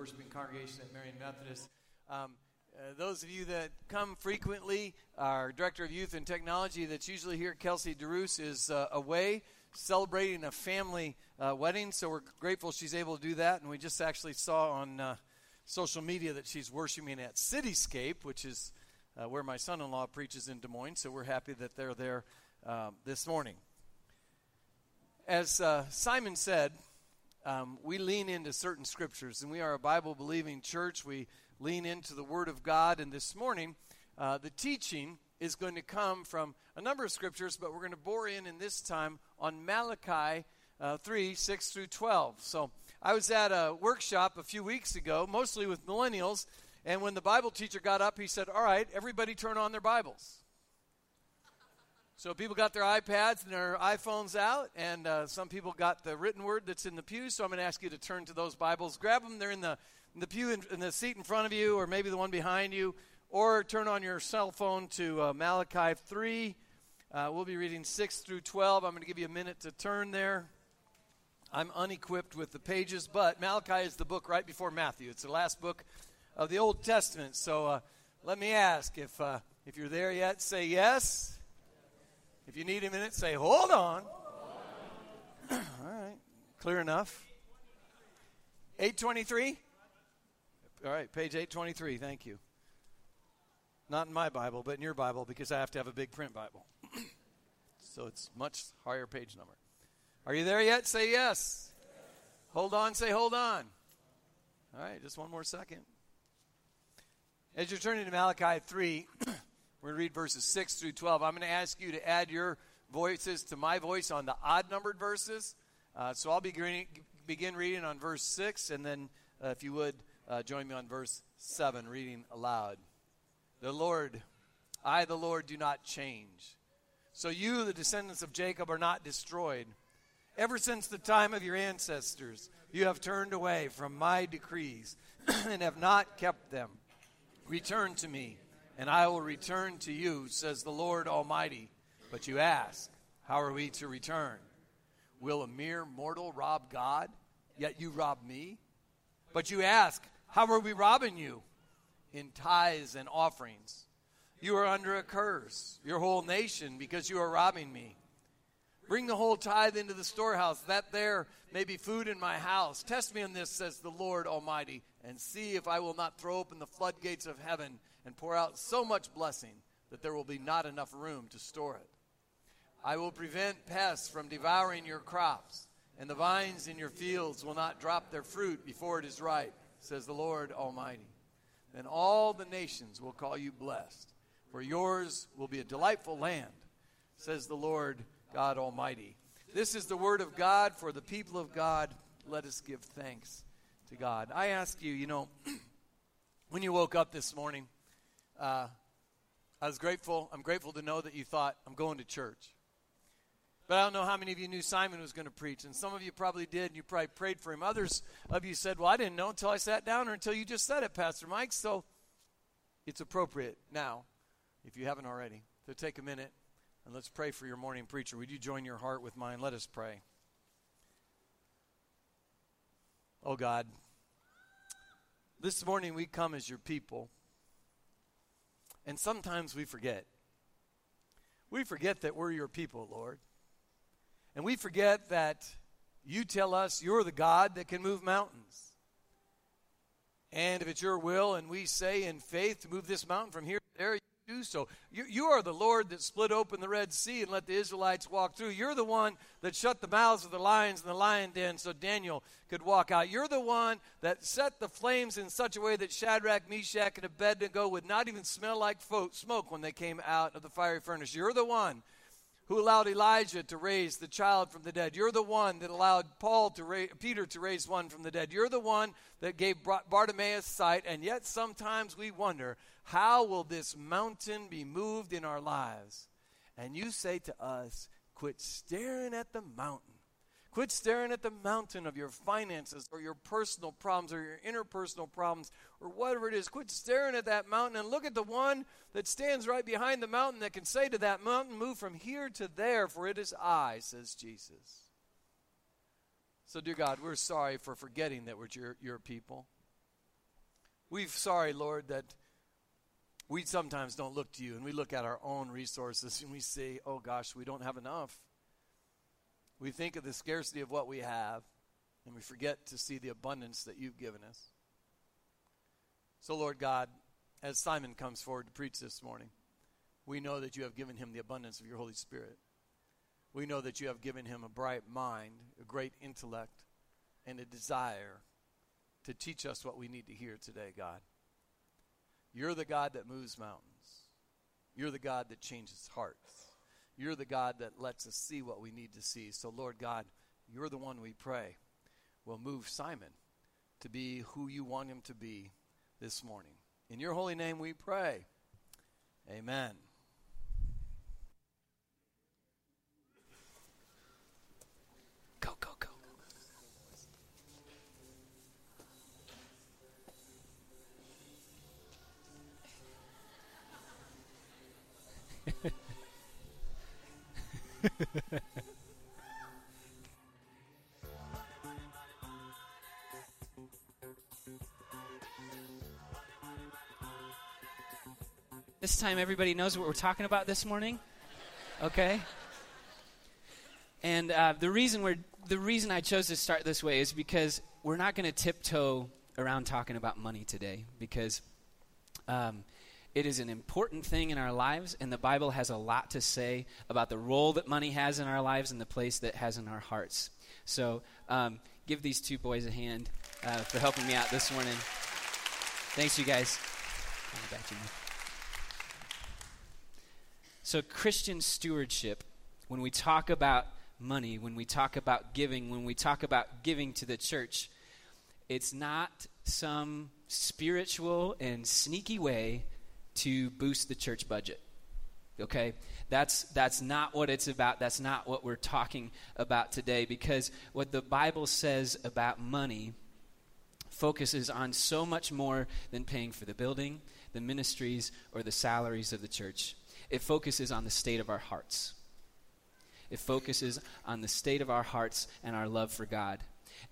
worshiping congregation at Marion Methodist. Um, uh, those of you that come frequently, our Director of Youth and Technology that's usually here, Kelsey DeRoos, is uh, away celebrating a family uh, wedding, so we're grateful she's able to do that. And we just actually saw on uh, social media that she's worshiping at Cityscape, which is uh, where my son in law preaches in Des Moines, so we're happy that they're there um, this morning. As uh, Simon said, um, we lean into certain scriptures, and we are a Bible believing church. We lean into the Word of God, and this morning, uh, the teaching is going to come from a number of scriptures, but we're going to bore in in this time on Malachi uh, 3 6 through 12. So I was at a workshop a few weeks ago, mostly with millennials, and when the Bible teacher got up, he said, All right, everybody turn on their Bibles. So people got their iPads and their iPhones out, and uh, some people got the written word that's in the pew. So I'm going to ask you to turn to those Bibles, grab them. They're in the in the pew in, in, the seat in front of you, or maybe the one behind you, or turn on your cell phone to uh, Malachi three. Uh, we'll be reading six through twelve. I'm going to give you a minute to turn there. I'm unequipped with the pages, but Malachi is the book right before Matthew. It's the last book of the Old Testament. So uh, let me ask if uh, if you're there yet, say yes. If you need a minute, say, hold on. All right. Clear enough. 823? All right, page 823. Thank you. Not in my Bible, but in your Bible because I have to have a big print Bible. so it's much higher page number. Are you there yet? Say yes. yes. Hold on, say hold on. All right, just one more second. As you're turning to Malachi 3, We're going to read verses 6 through 12. I'm going to ask you to add your voices to my voice on the odd numbered verses. Uh, so I'll begin, begin reading on verse 6, and then uh, if you would, uh, join me on verse 7, reading aloud. The Lord, I, the Lord, do not change. So you, the descendants of Jacob, are not destroyed. Ever since the time of your ancestors, you have turned away from my decrees and have not kept them. Return to me and I will return to you, says the Lord Almighty. But you ask, How are we to return? Will a mere mortal rob God, yet you rob me? But you ask, How are we robbing you? In tithes and offerings. You are under a curse, your whole nation, because you are robbing me. Bring the whole tithe into the storehouse, that there may be food in my house. Test me on this, says the Lord Almighty, and see if I will not throw open the floodgates of heaven and pour out so much blessing that there will be not enough room to store it. I will prevent pests from devouring your crops, and the vines in your fields will not drop their fruit before it is ripe, says the Lord Almighty. Then all the nations will call you blessed, for yours will be a delightful land, says the Lord God Almighty. This is the word of God for the people of God. Let us give thanks to God. I ask you, you know, when you woke up this morning, uh, I was grateful. I'm grateful to know that you thought, I'm going to church. But I don't know how many of you knew Simon was going to preach. And some of you probably did, and you probably prayed for him. Others of you said, Well, I didn't know until I sat down or until you just said it, Pastor Mike. So it's appropriate now, if you haven't already, to take a minute and let's pray for your morning preacher. Would you join your heart with mine? Let us pray. Oh God, this morning we come as your people. And sometimes we forget. We forget that we're your people, Lord. And we forget that you tell us you're the God that can move mountains. And if it's your will and we say in faith to move this mountain from here to there, do so. You, you are the Lord that split open the Red Sea and let the Israelites walk through. You're the one that shut the mouths of the lions in the lion den so Daniel could walk out. You're the one that set the flames in such a way that Shadrach, Meshach, and Abednego would not even smell like smoke when they came out of the fiery furnace. You're the one who allowed Elijah to raise the child from the dead. You're the one that allowed Paul to ra- Peter to raise one from the dead. You're the one that gave Bartimaeus sight, and yet sometimes we wonder, how will this mountain be moved in our lives? And you say to us, quit staring at the mountain Quit staring at the mountain of your finances or your personal problems or your interpersonal problems or whatever it is. Quit staring at that mountain and look at the one that stands right behind the mountain that can say to that mountain, Move from here to there, for it is I, says Jesus. So, dear God, we're sorry for forgetting that we're your, your people. We're sorry, Lord, that we sometimes don't look to you and we look at our own resources and we say, oh gosh, we don't have enough. We think of the scarcity of what we have and we forget to see the abundance that you've given us. So, Lord God, as Simon comes forward to preach this morning, we know that you have given him the abundance of your Holy Spirit. We know that you have given him a bright mind, a great intellect, and a desire to teach us what we need to hear today, God. You're the God that moves mountains. You're the God that changes hearts. You're the God that lets us see what we need to see. So, Lord God, you're the one we pray will move Simon to be who you want him to be this morning. In your holy name we pray. Amen. This time, everybody knows what we're talking about this morning. Okay. And uh, the reason we're the reason I chose to start this way is because we're not going to tiptoe around talking about money today because um, it is an important thing in our lives, and the Bible has a lot to say about the role that money has in our lives and the place that has in our hearts. So, um, give these two boys a hand uh, for helping me out this morning. Thanks, you guys. So, Christian stewardship, when we talk about money, when we talk about giving, when we talk about giving to the church, it's not some spiritual and sneaky way to boost the church budget. Okay? That's that's not what it's about. That's not what we're talking about today because what the Bible says about money focuses on so much more than paying for the building, the ministries, or the salaries of the church it focuses on the state of our hearts. It focuses on the state of our hearts and our love for God.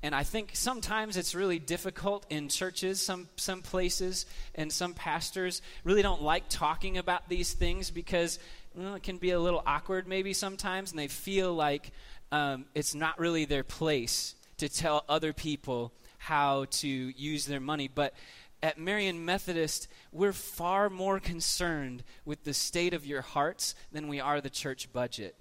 And I think sometimes it's really difficult in churches, some, some places, and some pastors really don't like talking about these things because well, it can be a little awkward maybe sometimes, and they feel like um, it's not really their place to tell other people how to use their money. But at Marion Methodist, we're far more concerned with the state of your hearts than we are the church budget.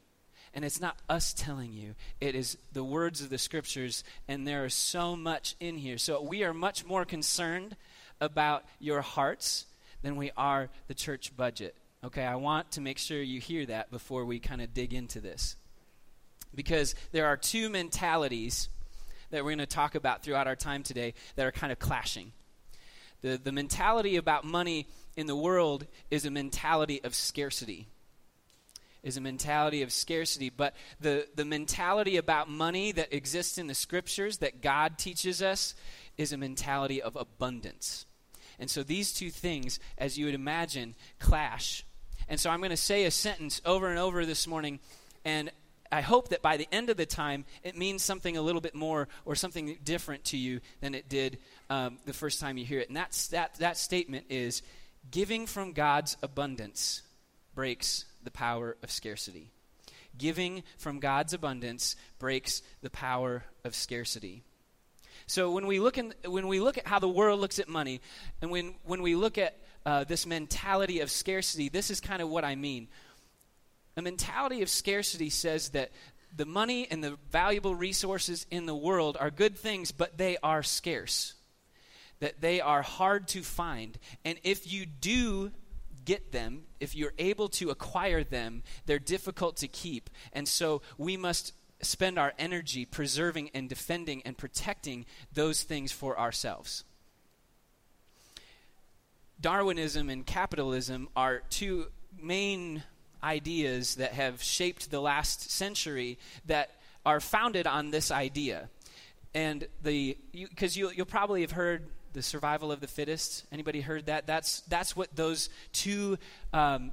And it's not us telling you, it is the words of the scriptures, and there is so much in here. So we are much more concerned about your hearts than we are the church budget. Okay, I want to make sure you hear that before we kind of dig into this. Because there are two mentalities that we're going to talk about throughout our time today that are kind of clashing. The, the mentality about money in the world is a mentality of scarcity. Is a mentality of scarcity. But the, the mentality about money that exists in the scriptures that God teaches us is a mentality of abundance. And so these two things, as you would imagine, clash. And so I'm going to say a sentence over and over this morning, and I hope that by the end of the time, it means something a little bit more or something different to you than it did um, the first time you hear it. And that's, that, that statement is giving from God's abundance breaks the power of scarcity. Giving from God's abundance breaks the power of scarcity. So when we look in, when we look at how the world looks at money, and when when we look at uh, this mentality of scarcity, this is kind of what I mean. A mentality of scarcity says that the money and the valuable resources in the world are good things, but they are scarce. That they are hard to find. And if you do get them, if you're able to acquire them, they're difficult to keep. And so we must spend our energy preserving and defending and protecting those things for ourselves. Darwinism and capitalism are two main ideas that have shaped the last century that are founded on this idea. And the because you, you'll probably have heard the survival of the fittest. Anybody heard that? That's that's what those two um,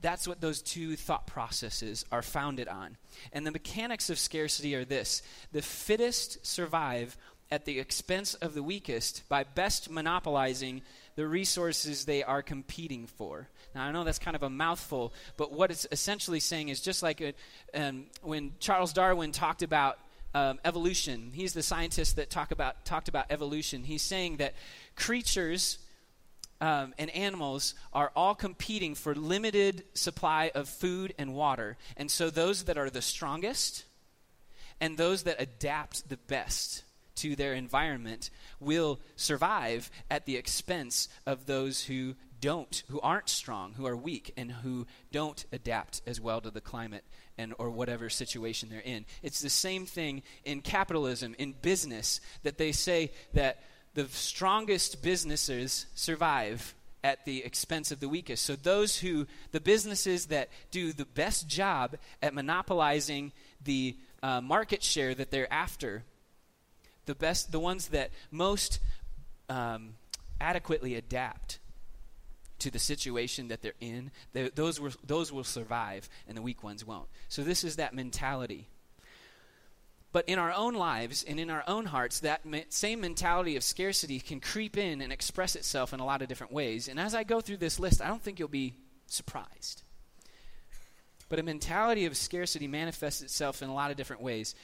that's what those two thought processes are founded on. And the mechanics of scarcity are this the fittest survive at the expense of the weakest by best monopolizing the resources they are competing for. Now, I know that's kind of a mouthful, but what it's essentially saying is just like a, um, when Charles Darwin talked about um, evolution, he's the scientist that talk about, talked about evolution. He's saying that creatures um, and animals are all competing for limited supply of food and water. And so those that are the strongest and those that adapt the best to their environment will survive at the expense of those who don't, who aren't strong, who are weak, and who don't adapt as well to the climate and or whatever situation they're in. It's the same thing in capitalism, in business, that they say that the strongest businesses survive at the expense of the weakest. So those who the businesses that do the best job at monopolizing the uh, market share that they're after, the best, the ones that most um, adequately adapt to the situation that they're in, they, those, will, those will survive and the weak ones won't. So this is that mentality. But in our own lives and in our own hearts, that me- same mentality of scarcity can creep in and express itself in a lot of different ways. And as I go through this list, I don't think you'll be surprised. But a mentality of scarcity manifests itself in a lot of different ways.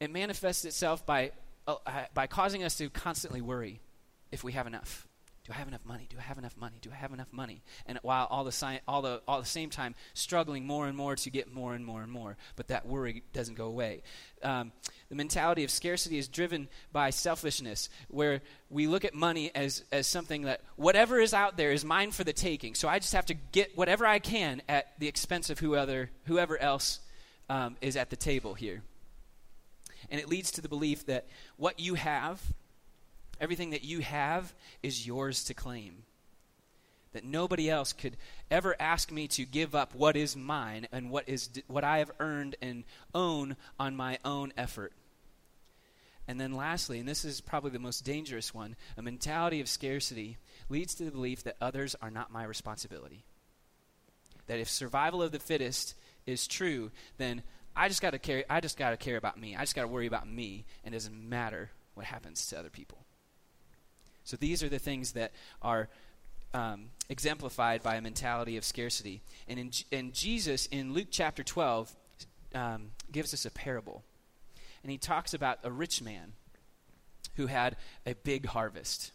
It manifests itself by, uh, by causing us to constantly worry if we have enough. Do I have enough money? Do I have enough money? Do I have enough money? And while all the, all the all the same time struggling more and more to get more and more and more, but that worry doesn't go away. Um, the mentality of scarcity is driven by selfishness, where we look at money as as something that whatever is out there is mine for the taking. So I just have to get whatever I can at the expense of whoever whoever else um, is at the table here. And it leads to the belief that what you have Everything that you have is yours to claim. That nobody else could ever ask me to give up what is mine and what is what I have earned and own on my own effort. And then lastly, and this is probably the most dangerous one, a mentality of scarcity leads to the belief that others are not my responsibility. That if survival of the fittest is true, then I just got to care I just got to care about me. I just got to worry about me and it doesn't matter what happens to other people. So these are the things that are um, exemplified by a mentality of scarcity. And in, in Jesus, in Luke chapter 12, um, gives us a parable. And he talks about a rich man who had a big harvest.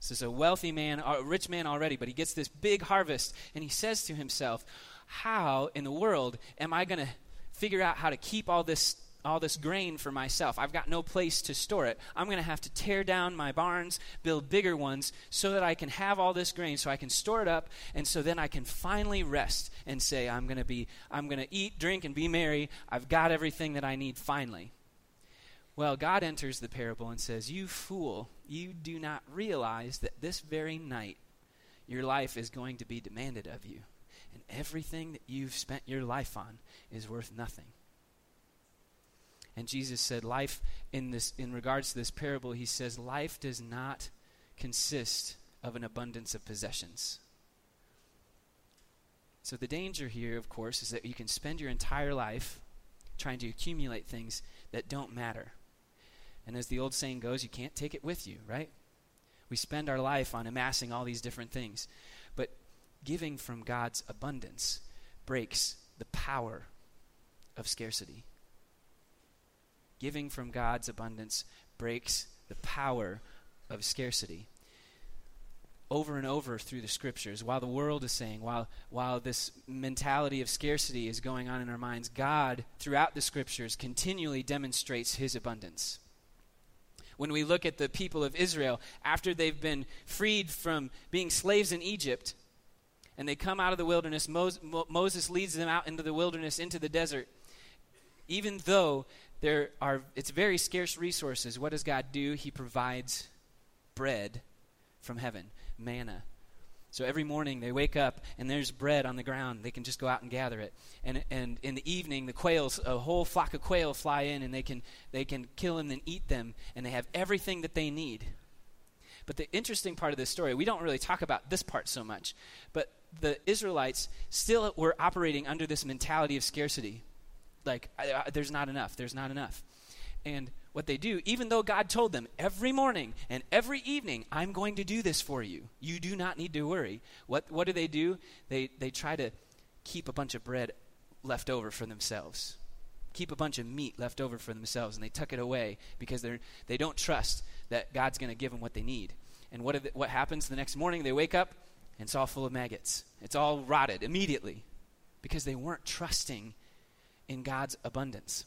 This is a wealthy man, a rich man already, but he gets this big harvest, and he says to himself, How in the world am I going to figure out how to keep all this all this grain for myself. I've got no place to store it. I'm going to have to tear down my barns, build bigger ones, so that I can have all this grain, so I can store it up, and so then I can finally rest and say, I'm going to be, I'm going to eat, drink, and be merry. I've got everything that I need finally. Well, God enters the parable and says, You fool, you do not realize that this very night your life is going to be demanded of you, and everything that you've spent your life on is worth nothing. And Jesus said, life in this in regards to this parable, he says, life does not consist of an abundance of possessions. So the danger here, of course, is that you can spend your entire life trying to accumulate things that don't matter. And as the old saying goes, you can't take it with you, right? We spend our life on amassing all these different things. But giving from God's abundance breaks the power of scarcity giving from God's abundance breaks the power of scarcity. Over and over through the scriptures, while the world is saying, while, while this mentality of scarcity is going on in our minds, God, throughout the scriptures, continually demonstrates his abundance. When we look at the people of Israel, after they've been freed from being slaves in Egypt, and they come out of the wilderness, Moses leads them out into the wilderness, into the desert. Even though there are it's very scarce resources. What does god do? He provides bread from heaven manna. So every morning they wake up and there's bread on the ground. They can just go out and gather it. And and in the evening the quails a whole flock of quail fly in and they can they can kill them and eat them and they have everything that they need. But the interesting part of this story we don't really talk about this part so much but the Israelites still were operating under this mentality of scarcity. Like, I, I, there's not enough, there's not enough. And what they do, even though God told them every morning and every evening, I'm going to do this for you. You do not need to worry. What, what do they do? They, they try to keep a bunch of bread left over for themselves. Keep a bunch of meat left over for themselves, and they tuck it away because they're, they don't trust that God's going to give them what they need. And what, they, what happens the next morning? They wake up, and it's all full of maggots. It's all rotted immediately because they weren't trusting in God's abundance.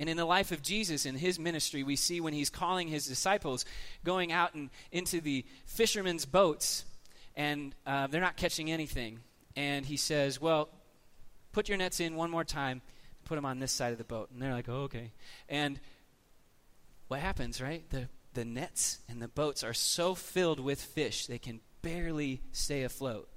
And in the life of Jesus, in his ministry, we see when he's calling his disciples going out and into the fishermen's boats, and uh, they're not catching anything. And he says, Well, put your nets in one more time, put them on this side of the boat. And they're like, Oh, okay. And what happens, right? The, the nets and the boats are so filled with fish, they can barely stay afloat.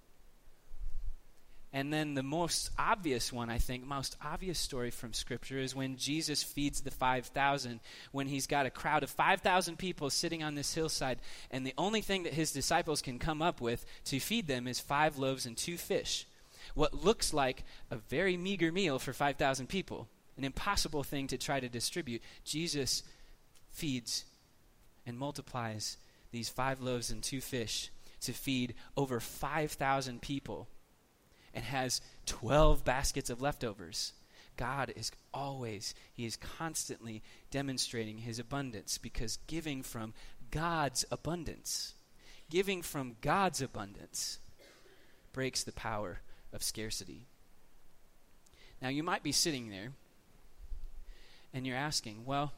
And then the most obvious one, I think, most obvious story from Scripture is when Jesus feeds the 5,000, when he's got a crowd of 5,000 people sitting on this hillside, and the only thing that his disciples can come up with to feed them is five loaves and two fish. What looks like a very meager meal for 5,000 people, an impossible thing to try to distribute. Jesus feeds and multiplies these five loaves and two fish to feed over 5,000 people and has 12 baskets of leftovers. God is always, He is constantly demonstrating His abundance because giving from God's abundance, giving from God's abundance, breaks the power of scarcity. Now, you might be sitting there and you're asking, well,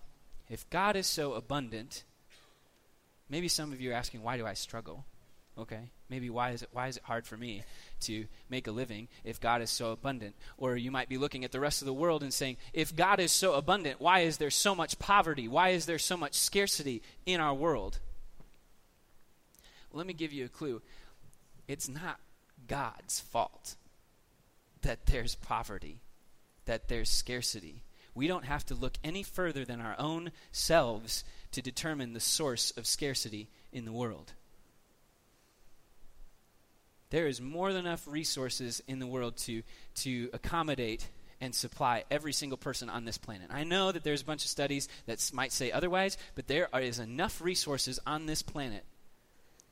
if God is so abundant, maybe some of you are asking, why do I struggle? Okay, maybe why is it why is it hard for me to make a living if God is so abundant? Or you might be looking at the rest of the world and saying, if God is so abundant, why is there so much poverty? Why is there so much scarcity in our world? Let me give you a clue. It's not God's fault that there's poverty, that there's scarcity. We don't have to look any further than our own selves to determine the source of scarcity in the world. There is more than enough resources in the world to, to accommodate and supply every single person on this planet. I know that there's a bunch of studies that might say otherwise, but there is enough resources on this planet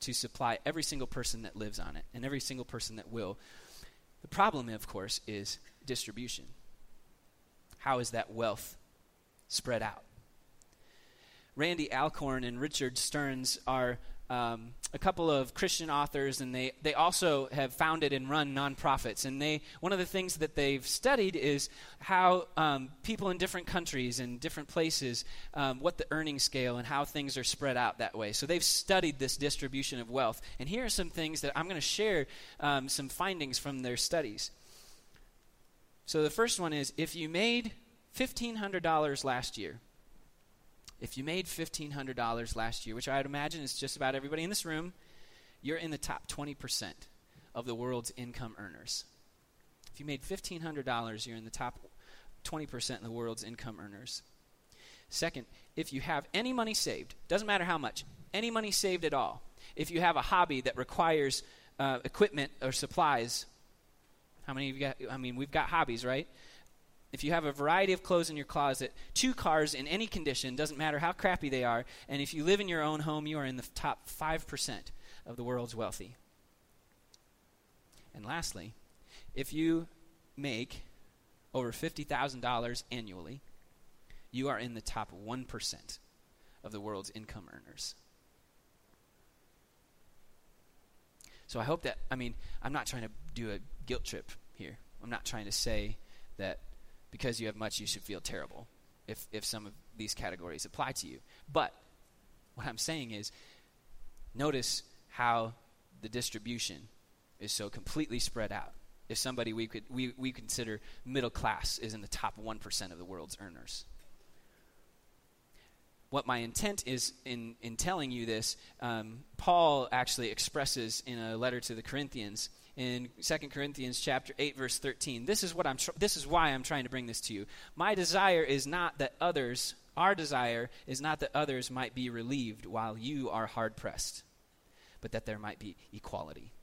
to supply every single person that lives on it and every single person that will. The problem, of course, is distribution. How is that wealth spread out? Randy Alcorn and Richard Stearns are um, a couple of Christian authors, and they, they also have founded and run nonprofits. And they one of the things that they've studied is how um, people in different countries and different places, um, what the earning scale and how things are spread out that way. So they've studied this distribution of wealth. And here are some things that I'm going to share um, some findings from their studies. So the first one is if you made $1,500 last year, if you made $1,500 last year, which I'd imagine is just about everybody in this room, you're in the top 20% of the world's income earners. If you made $1,500, you're in the top 20% of the world's income earners. Second, if you have any money saved, doesn't matter how much, any money saved at all, if you have a hobby that requires uh, equipment or supplies, how many of you got? I mean, we've got hobbies, right? If you have a variety of clothes in your closet, two cars in any condition, doesn't matter how crappy they are, and if you live in your own home, you are in the top 5% of the world's wealthy. And lastly, if you make over $50,000 annually, you are in the top 1% of the world's income earners. So I hope that, I mean, I'm not trying to do a guilt trip here. I'm not trying to say that because you have much, you should feel terrible if, if some of these categories apply to you. But what I'm saying is, notice how the distribution is so completely spread out. If somebody we could we, we consider middle class is in the top one percent of the world's earners. What my intent is in, in telling you this, um, Paul actually expresses in a letter to the Corinthians in 2 Corinthians chapter 8 verse 13. This is what I'm tr- this is why I'm trying to bring this to you. My desire is not that others our desire is not that others might be relieved while you are hard pressed, but that there might be equality.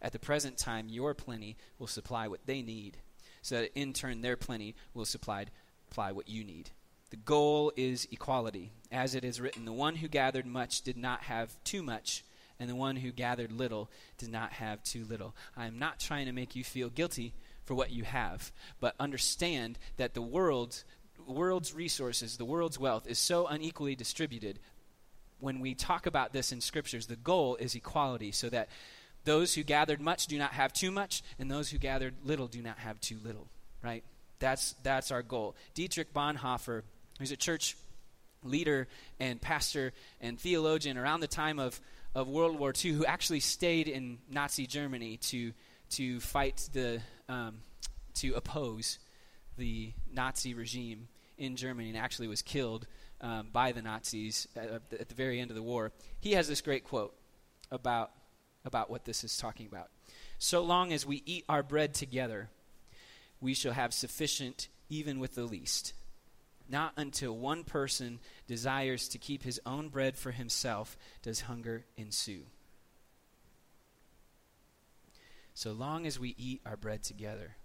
At the present time, your plenty will supply what they need, so that in turn their plenty will supply, supply what you need. The goal is equality. As it is written, the one who gathered much did not have too much, and the one who gathered little did not have too little. I am not trying to make you feel guilty for what you have, but understand that the world's, world's resources, the world's wealth, is so unequally distributed. When we talk about this in scriptures, the goal is equality, so that those who gathered much do not have too much, and those who gathered little do not have too little, right? That's, that's our goal. Dietrich Bonhoeffer, who's a church leader and pastor and theologian around the time of of World War II who actually stayed in Nazi Germany to to fight the um, to oppose the Nazi regime in Germany and actually was killed um, by the Nazis at, at the very end of the war. He has this great quote about about what this is talking about. So long as we eat our bread together, we shall have sufficient even with the least not until one person desires to keep his own bread for himself does hunger ensue. So long as we eat our bread together,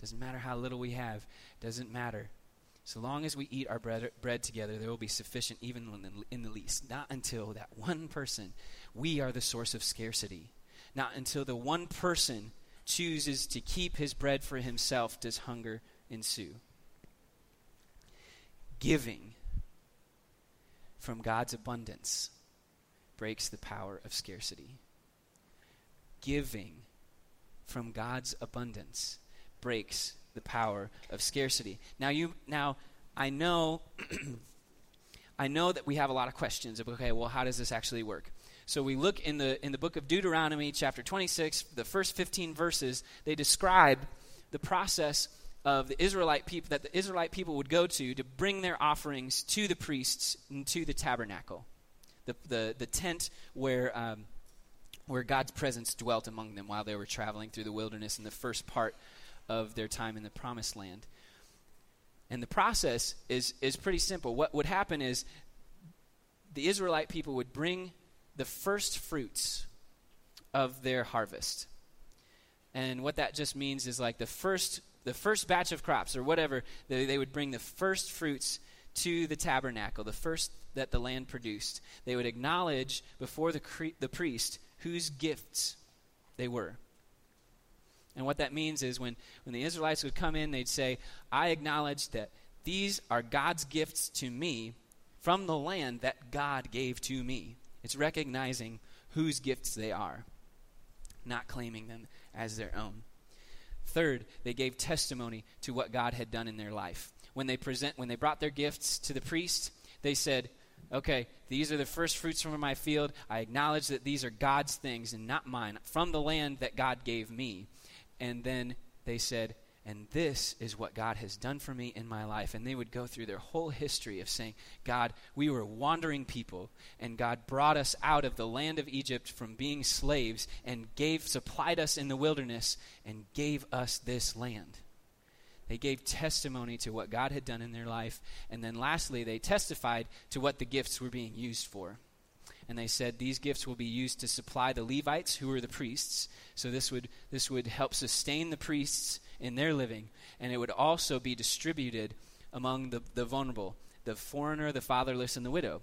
doesn't matter how little we have, doesn't matter. So long as we eat our bread, bread together, there will be sufficient even in the, in the least. Not until that one person, we are the source of scarcity. Not until the one person chooses to keep his bread for himself does hunger ensue giving from God's abundance breaks the power of scarcity. Giving from God's abundance breaks the power of scarcity. Now you now I know I know that we have a lot of questions of okay, well how does this actually work? So we look in the in the book of Deuteronomy chapter 26, the first 15 verses, they describe the process of the Israelite people that the Israelite people would go to to bring their offerings to the priests and to the tabernacle, the the, the tent where um, where God's presence dwelt among them while they were traveling through the wilderness in the first part of their time in the promised land. And the process is is pretty simple. What would happen is the Israelite people would bring the first fruits of their harvest. And what that just means is like the first the first batch of crops or whatever, they, they would bring the first fruits to the tabernacle, the first that the land produced. They would acknowledge before the, cre- the priest whose gifts they were. And what that means is when, when the Israelites would come in, they'd say, I acknowledge that these are God's gifts to me from the land that God gave to me. It's recognizing whose gifts they are, not claiming them as their own. Third, they gave testimony to what God had done in their life. When they present when they brought their gifts to the priest, they said, "Okay, these are the first fruits from my field. I acknowledge that these are God's things and not mine, from the land that God gave me." And then they said, and this is what God has done for me in my life. And they would go through their whole history of saying, God, we were wandering people, and God brought us out of the land of Egypt from being slaves and gave, supplied us in the wilderness and gave us this land. They gave testimony to what God had done in their life. And then lastly, they testified to what the gifts were being used for and they said these gifts will be used to supply the Levites, who were the priests. So this would this would help sustain the priests in their living, and it would also be distributed among the, the vulnerable, the foreigner, the fatherless, and the widow.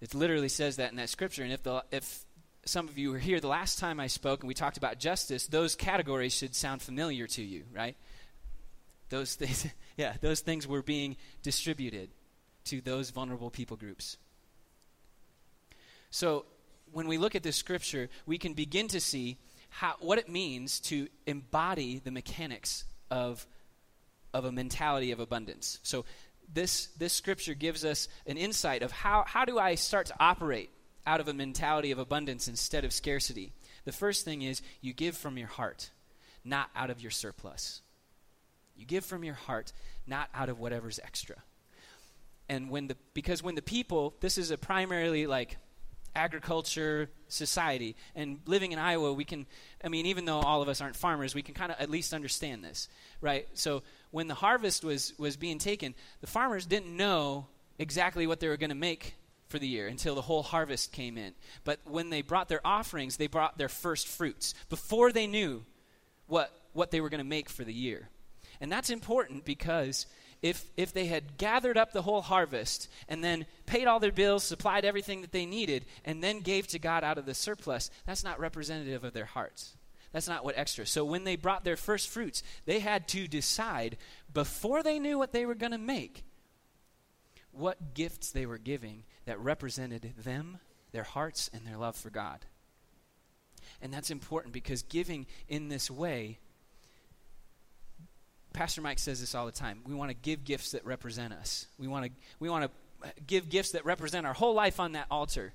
It literally says that in that scripture. And if the if some of you were here the last time I spoke and we talked about justice, those categories should sound familiar to you, right? Those things, yeah, those things were being distributed to those vulnerable people groups. So when we look at this scripture, we can begin to see how, what it means to embody the mechanics of, of a mentality of abundance. So this, this scripture gives us an insight of how, how do I start to operate out of a mentality of abundance instead of scarcity. The first thing is you give from your heart, not out of your surplus. You give from your heart, not out of whatever's extra. And when the because when the people, this is a primarily like agriculture society. And living in Iowa, we can, I mean, even though all of us aren't farmers, we can kind of at least understand this, right? So when the harvest was, was being taken, the farmers didn't know exactly what they were going to make for the year until the whole harvest came in. But when they brought their offerings, they brought their first fruits before they knew what, what they were going to make for the year. And that's important because if, if they had gathered up the whole harvest and then paid all their bills, supplied everything that they needed, and then gave to God out of the surplus, that's not representative of their hearts. That's not what extra. So when they brought their first fruits, they had to decide before they knew what they were going to make what gifts they were giving that represented them, their hearts, and their love for God. And that's important because giving in this way, Pastor Mike says this all the time. We want to give gifts that represent us. We want to we want to give gifts that represent our whole life on that altar.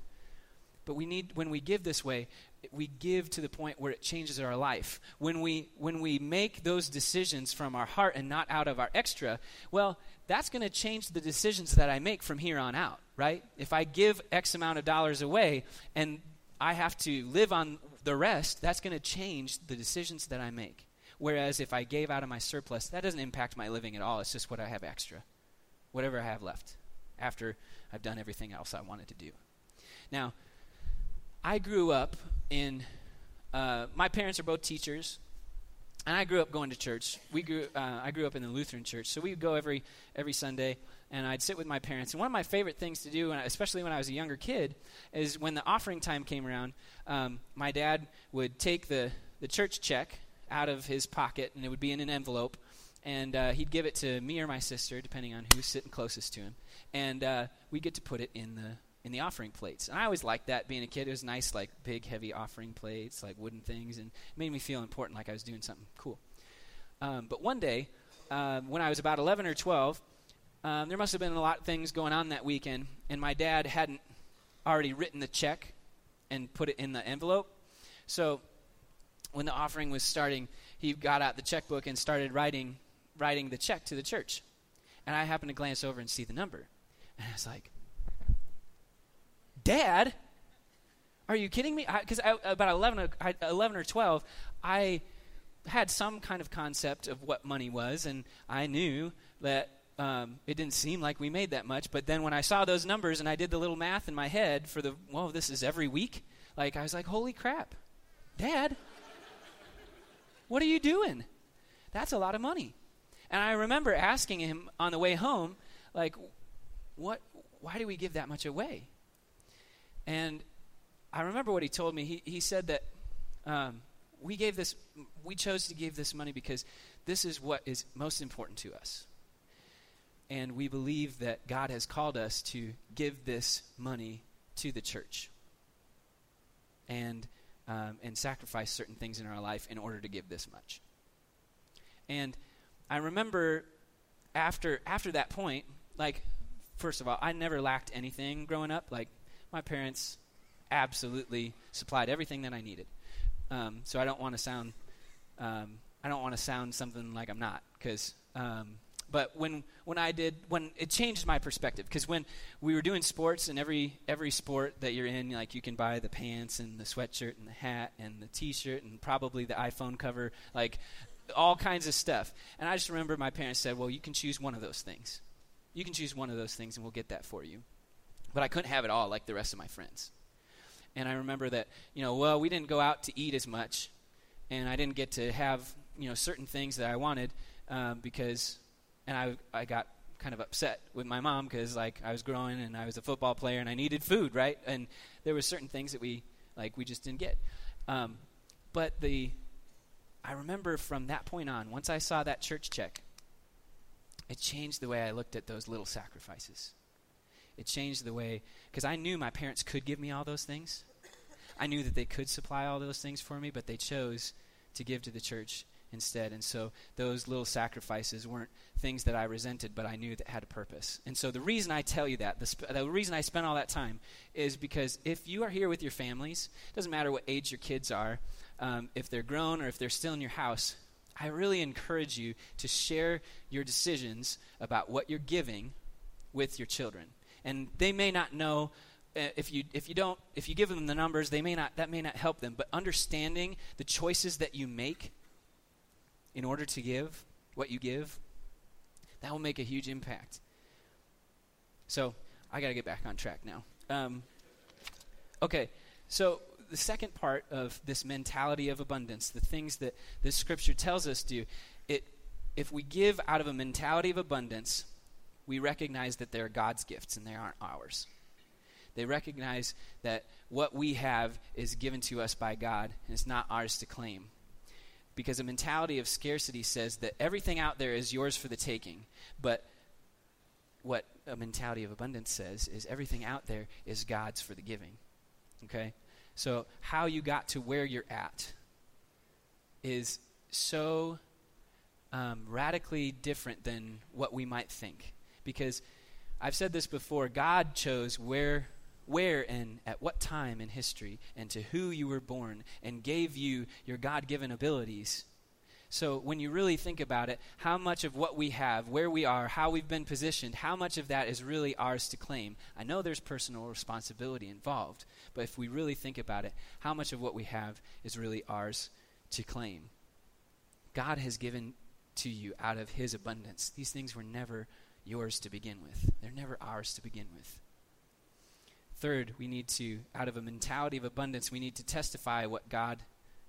But we need when we give this way, we give to the point where it changes our life. When we when we make those decisions from our heart and not out of our extra, well, that's going to change the decisions that I make from here on out, right? If I give X amount of dollars away and I have to live on the rest, that's going to change the decisions that I make. Whereas if I gave out of my surplus, that doesn't impact my living at all. It's just what I have extra, whatever I have left after I've done everything else I wanted to do. Now, I grew up in, uh, my parents are both teachers, and I grew up going to church. We grew, uh, I grew up in the Lutheran church, so we would go every every Sunday, and I'd sit with my parents. And one of my favorite things to do, especially when I was a younger kid, is when the offering time came around. Um, my dad would take the the church check out of his pocket, and it would be in an envelope, and uh, he'd give it to me or my sister, depending on who's sitting closest to him, and uh, we get to put it in the in the offering plates. And I always liked that being a kid. It was nice, like big, heavy offering plates, like wooden things, and it made me feel important, like I was doing something cool. Um, but one day, uh, when I was about 11 or 12, um, there must have been a lot of things going on that weekend, and my dad hadn't already written the check and put it in the envelope. So when the offering was starting, he got out the checkbook and started writing writing the check to the church. And I happened to glance over and see the number. And I was like, Dad, are you kidding me? Because about 11, 11 or 12, I had some kind of concept of what money was, and I knew that um, it didn't seem like we made that much. But then when I saw those numbers and I did the little math in my head for the, well, this is every week, like I was like, holy crap, Dad, what are you doing? That's a lot of money. And I remember asking him on the way home, like, what, why do we give that much away? And I remember what he told me. He, he said that um, we gave this, we chose to give this money because this is what is most important to us. And we believe that God has called us to give this money to the church and, um, and sacrifice certain things in our life in order to give this much. And I remember after, after that point, like, first of all, I never lacked anything growing up. Like, my parents absolutely supplied everything that I needed. Um, so I don't want to sound um, I don't want to sound something like I'm not because. Um, but when when I did when it changed my perspective because when we were doing sports and every every sport that you're in like you can buy the pants and the sweatshirt and the hat and the t-shirt and probably the iPhone cover like all kinds of stuff. And I just remember my parents said well you can choose one of those things. You can choose one of those things and we'll get that for you. But I couldn't have it all like the rest of my friends. And I remember that, you know, well, we didn't go out to eat as much, and I didn't get to have, you know, certain things that I wanted um, because, and I, I got kind of upset with my mom because, like, I was growing and I was a football player and I needed food, right? And there were certain things that we, like, we just didn't get. Um, but the, I remember from that point on, once I saw that church check, it changed the way I looked at those little sacrifices. It changed the way, because I knew my parents could give me all those things. I knew that they could supply all those things for me, but they chose to give to the church instead. And so those little sacrifices weren't things that I resented, but I knew that had a purpose. And so the reason I tell you that, the, sp- the reason I spent all that time, is because if you are here with your families, doesn't matter what age your kids are, um, if they're grown or if they're still in your house, I really encourage you to share your decisions about what you're giving with your children and they may not know uh, if you if you don't if you give them the numbers they may not that may not help them but understanding the choices that you make in order to give what you give that will make a huge impact so i got to get back on track now Um, okay, so the second part of this mentality of abundance, the things that this scripture tells us do, it if we give out of a mentality of abundance, we recognize that they're God's gifts and they aren't ours. They recognize that what we have is given to us by God and it's not ours to claim. Because a mentality of scarcity says that everything out there is yours for the taking. But what a mentality of abundance says is everything out there is God's for the giving. Okay? So, how you got to where you're at is so um, radically different than what we might think. Because I've said this before God chose where where and at what time in history and to who you were born and gave you your God given abilities. So, when you really think about it, how much of what we have, where we are, how we've been positioned, how much of that is really ours to claim? I know there's personal responsibility involved, but if we really think about it, how much of what we have is really ours to claim? God has given to you out of His abundance. These things were never yours to begin with, they're never ours to begin with. Third, we need to, out of a mentality of abundance, we need to testify what God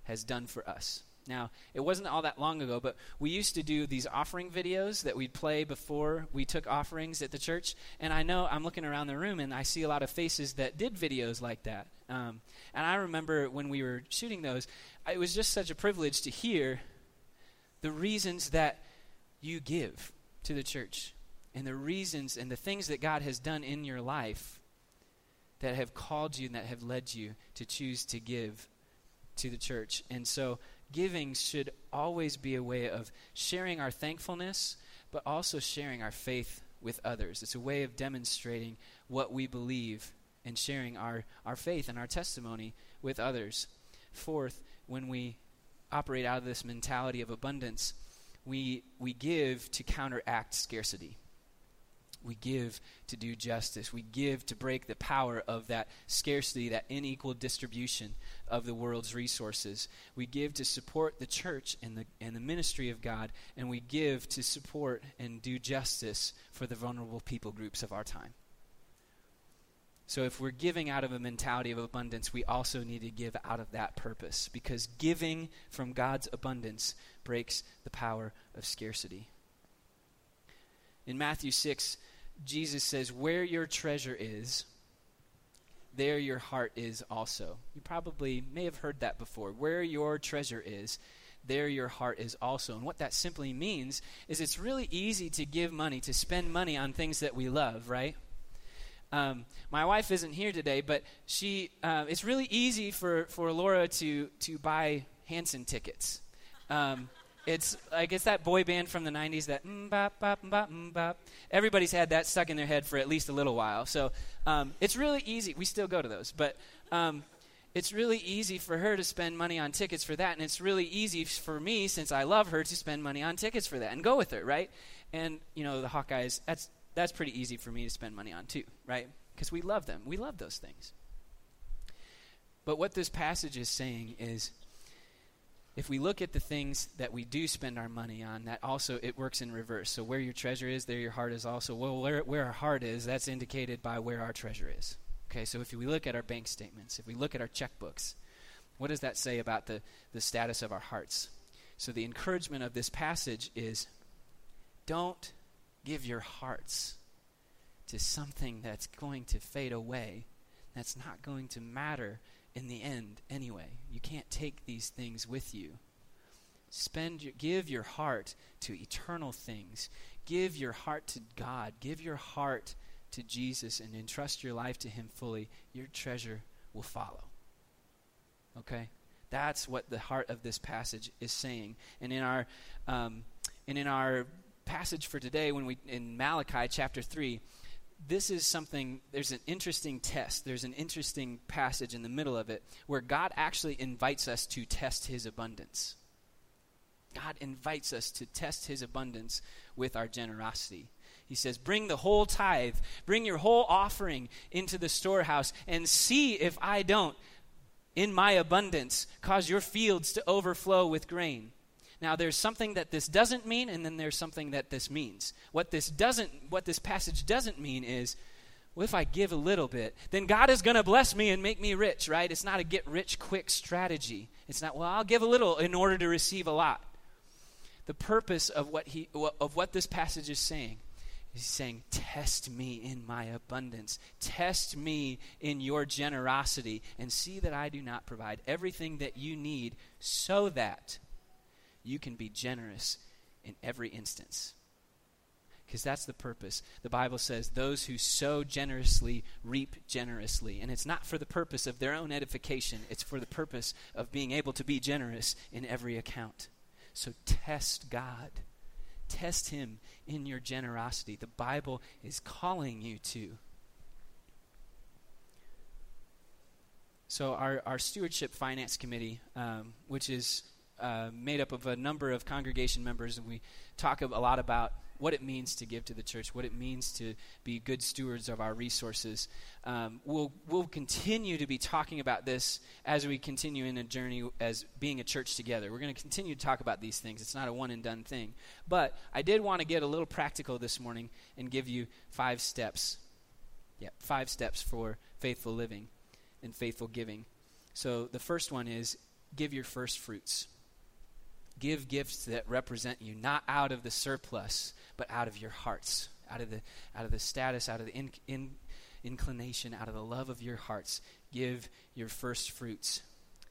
has done for us. Now, it wasn't all that long ago, but we used to do these offering videos that we'd play before we took offerings at the church. And I know I'm looking around the room and I see a lot of faces that did videos like that. Um, and I remember when we were shooting those, it was just such a privilege to hear the reasons that you give to the church and the reasons and the things that God has done in your life that have called you and that have led you to choose to give to the church. And so, giving should always be a way of sharing our thankfulness, but also sharing our faith with others. It's a way of demonstrating what we believe and sharing our, our faith and our testimony with others. Fourth, when we operate out of this mentality of abundance, we, we give to counteract scarcity. We give to do justice. We give to break the power of that scarcity, that unequal distribution of the world's resources. We give to support the church and the, and the ministry of God, and we give to support and do justice for the vulnerable people groups of our time. So, if we're giving out of a mentality of abundance, we also need to give out of that purpose because giving from God's abundance breaks the power of scarcity. In Matthew 6, Jesus says, Where your treasure is, there your heart is also. You probably may have heard that before. Where your treasure is, there your heart is also. And what that simply means is it's really easy to give money, to spend money on things that we love, right? Um, my wife isn't here today, but she, uh, it's really easy for, for Laura to, to buy Hanson tickets. Um, it's like it's that boy band from the 90s that mm, bop, bop, bop, mm, bop. Everybody's had that stuck in their head for at least a little while. So um, it's really easy. We still go to those, but um, it's really easy for her to spend money on tickets for that. And it's really easy for me, since I love her, to spend money on tickets for that and go with her, right? And, you know, the Hawkeyes, that's, that's pretty easy for me to spend money on too, right? Because we love them. We love those things. But what this passage is saying is if we look at the things that we do spend our money on, that also it works in reverse. So where your treasure is, there your heart is also. Well, where, where our heart is, that's indicated by where our treasure is. Okay, so if we look at our bank statements, if we look at our checkbooks, what does that say about the, the status of our hearts? So the encouragement of this passage is don't give your hearts to something that's going to fade away, that's not going to matter in the end anyway. You can't take these things with you. Spend your, give your heart to eternal things. Give your heart to God. Give your heart to Jesus and entrust your life to him fully. Your treasure will follow. Okay? That's what the heart of this passage is saying. And in our um, and in our passage for today when we in Malachi chapter 3, this is something, there's an interesting test. There's an interesting passage in the middle of it where God actually invites us to test his abundance. God invites us to test his abundance with our generosity. He says, Bring the whole tithe, bring your whole offering into the storehouse, and see if I don't, in my abundance, cause your fields to overflow with grain. Now there's something that this doesn't mean and then there's something that this means. What this doesn't what this passage doesn't mean is well, if I give a little bit, then God is going to bless me and make me rich, right? It's not a get rich quick strategy. It's not, well, I'll give a little in order to receive a lot. The purpose of what, he, of what this passage is saying He's saying, Test me in my abundance. Test me in your generosity, and see that I do not provide everything that you need so that you can be generous in every instance. Because that's the purpose. The Bible says, Those who sow generously reap generously. And it's not for the purpose of their own edification, it's for the purpose of being able to be generous in every account. So test God Test Him in your generosity. The Bible is calling you to. So, our, our Stewardship Finance Committee, um, which is uh, made up of a number of congregation members, and we talk a lot about what it means to give to the church, what it means to be good stewards of our resources. Um, we'll, we'll continue to be talking about this as we continue in a journey as being a church together. We're going to continue to talk about these things. It's not a one and done thing. But I did want to get a little practical this morning and give you five steps. Yeah, five steps for faithful living and faithful giving. So the first one is give your first fruits. Give gifts that represent you, not out of the surplus, but out of your hearts, out of the, out of the status, out of the in, in, inclination, out of the love of your hearts. Give your first fruits.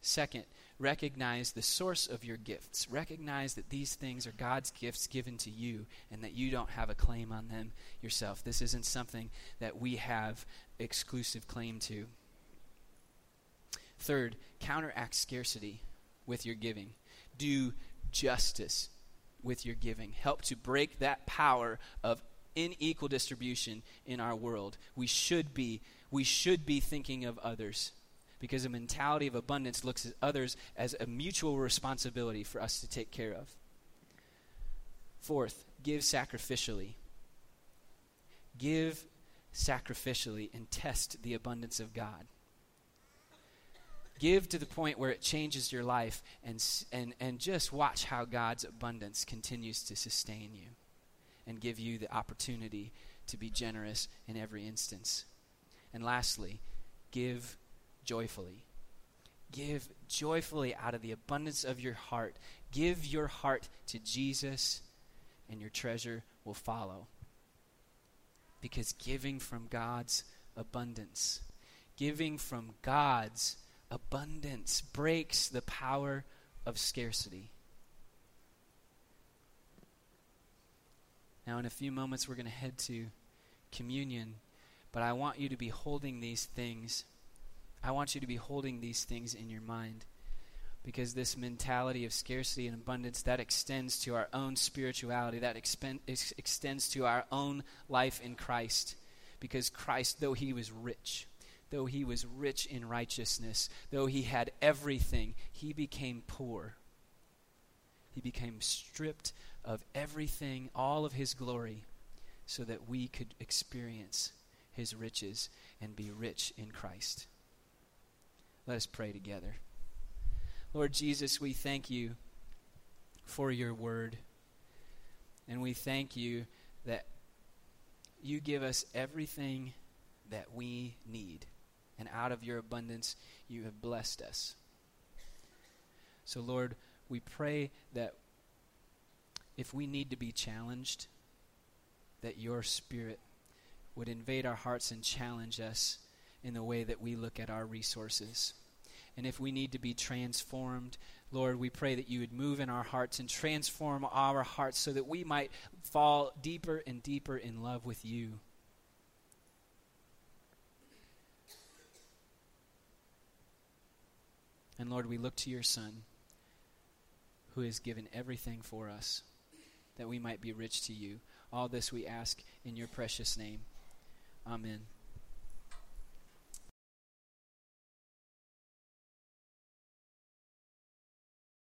Second, recognize the source of your gifts. Recognize that these things are God's gifts given to you and that you don't have a claim on them yourself. This isn't something that we have exclusive claim to. Third, counteract scarcity with your giving. Do justice with your giving. Help to break that power of unequal distribution in our world. We should be we should be thinking of others because a mentality of abundance looks at others as a mutual responsibility for us to take care of. Fourth, give sacrificially. Give sacrificially and test the abundance of God. Give to the point where it changes your life and, and, and just watch how God's abundance continues to sustain you and give you the opportunity to be generous in every instance. And lastly, give joyfully. Give joyfully out of the abundance of your heart. Give your heart to Jesus, and your treasure will follow. Because giving from God's abundance, giving from God's abundance breaks the power of scarcity. Now, in a few moments, we're going to head to communion, but I want you to be holding these things. I want you to be holding these things in your mind because this mentality of scarcity and abundance that extends to our own spirituality, that ex- extends to our own life in Christ. Because Christ, though he was rich, though he was rich in righteousness, though he had everything, he became poor. He became stripped of everything, all of his glory, so that we could experience his riches and be rich in Christ. Let us pray together. Lord Jesus, we thank you for your word. And we thank you that you give us everything that we need and out of your abundance you have blessed us. So, Lord, we pray that if we need to be challenged, that your Spirit would invade our hearts and challenge us in the way that we look at our resources. And if we need to be transformed, Lord, we pray that you would move in our hearts and transform our hearts so that we might fall deeper and deeper in love with you. And Lord, we look to your Son, who has given everything for us, that we might be rich to you. All this we ask in your precious name. Amen.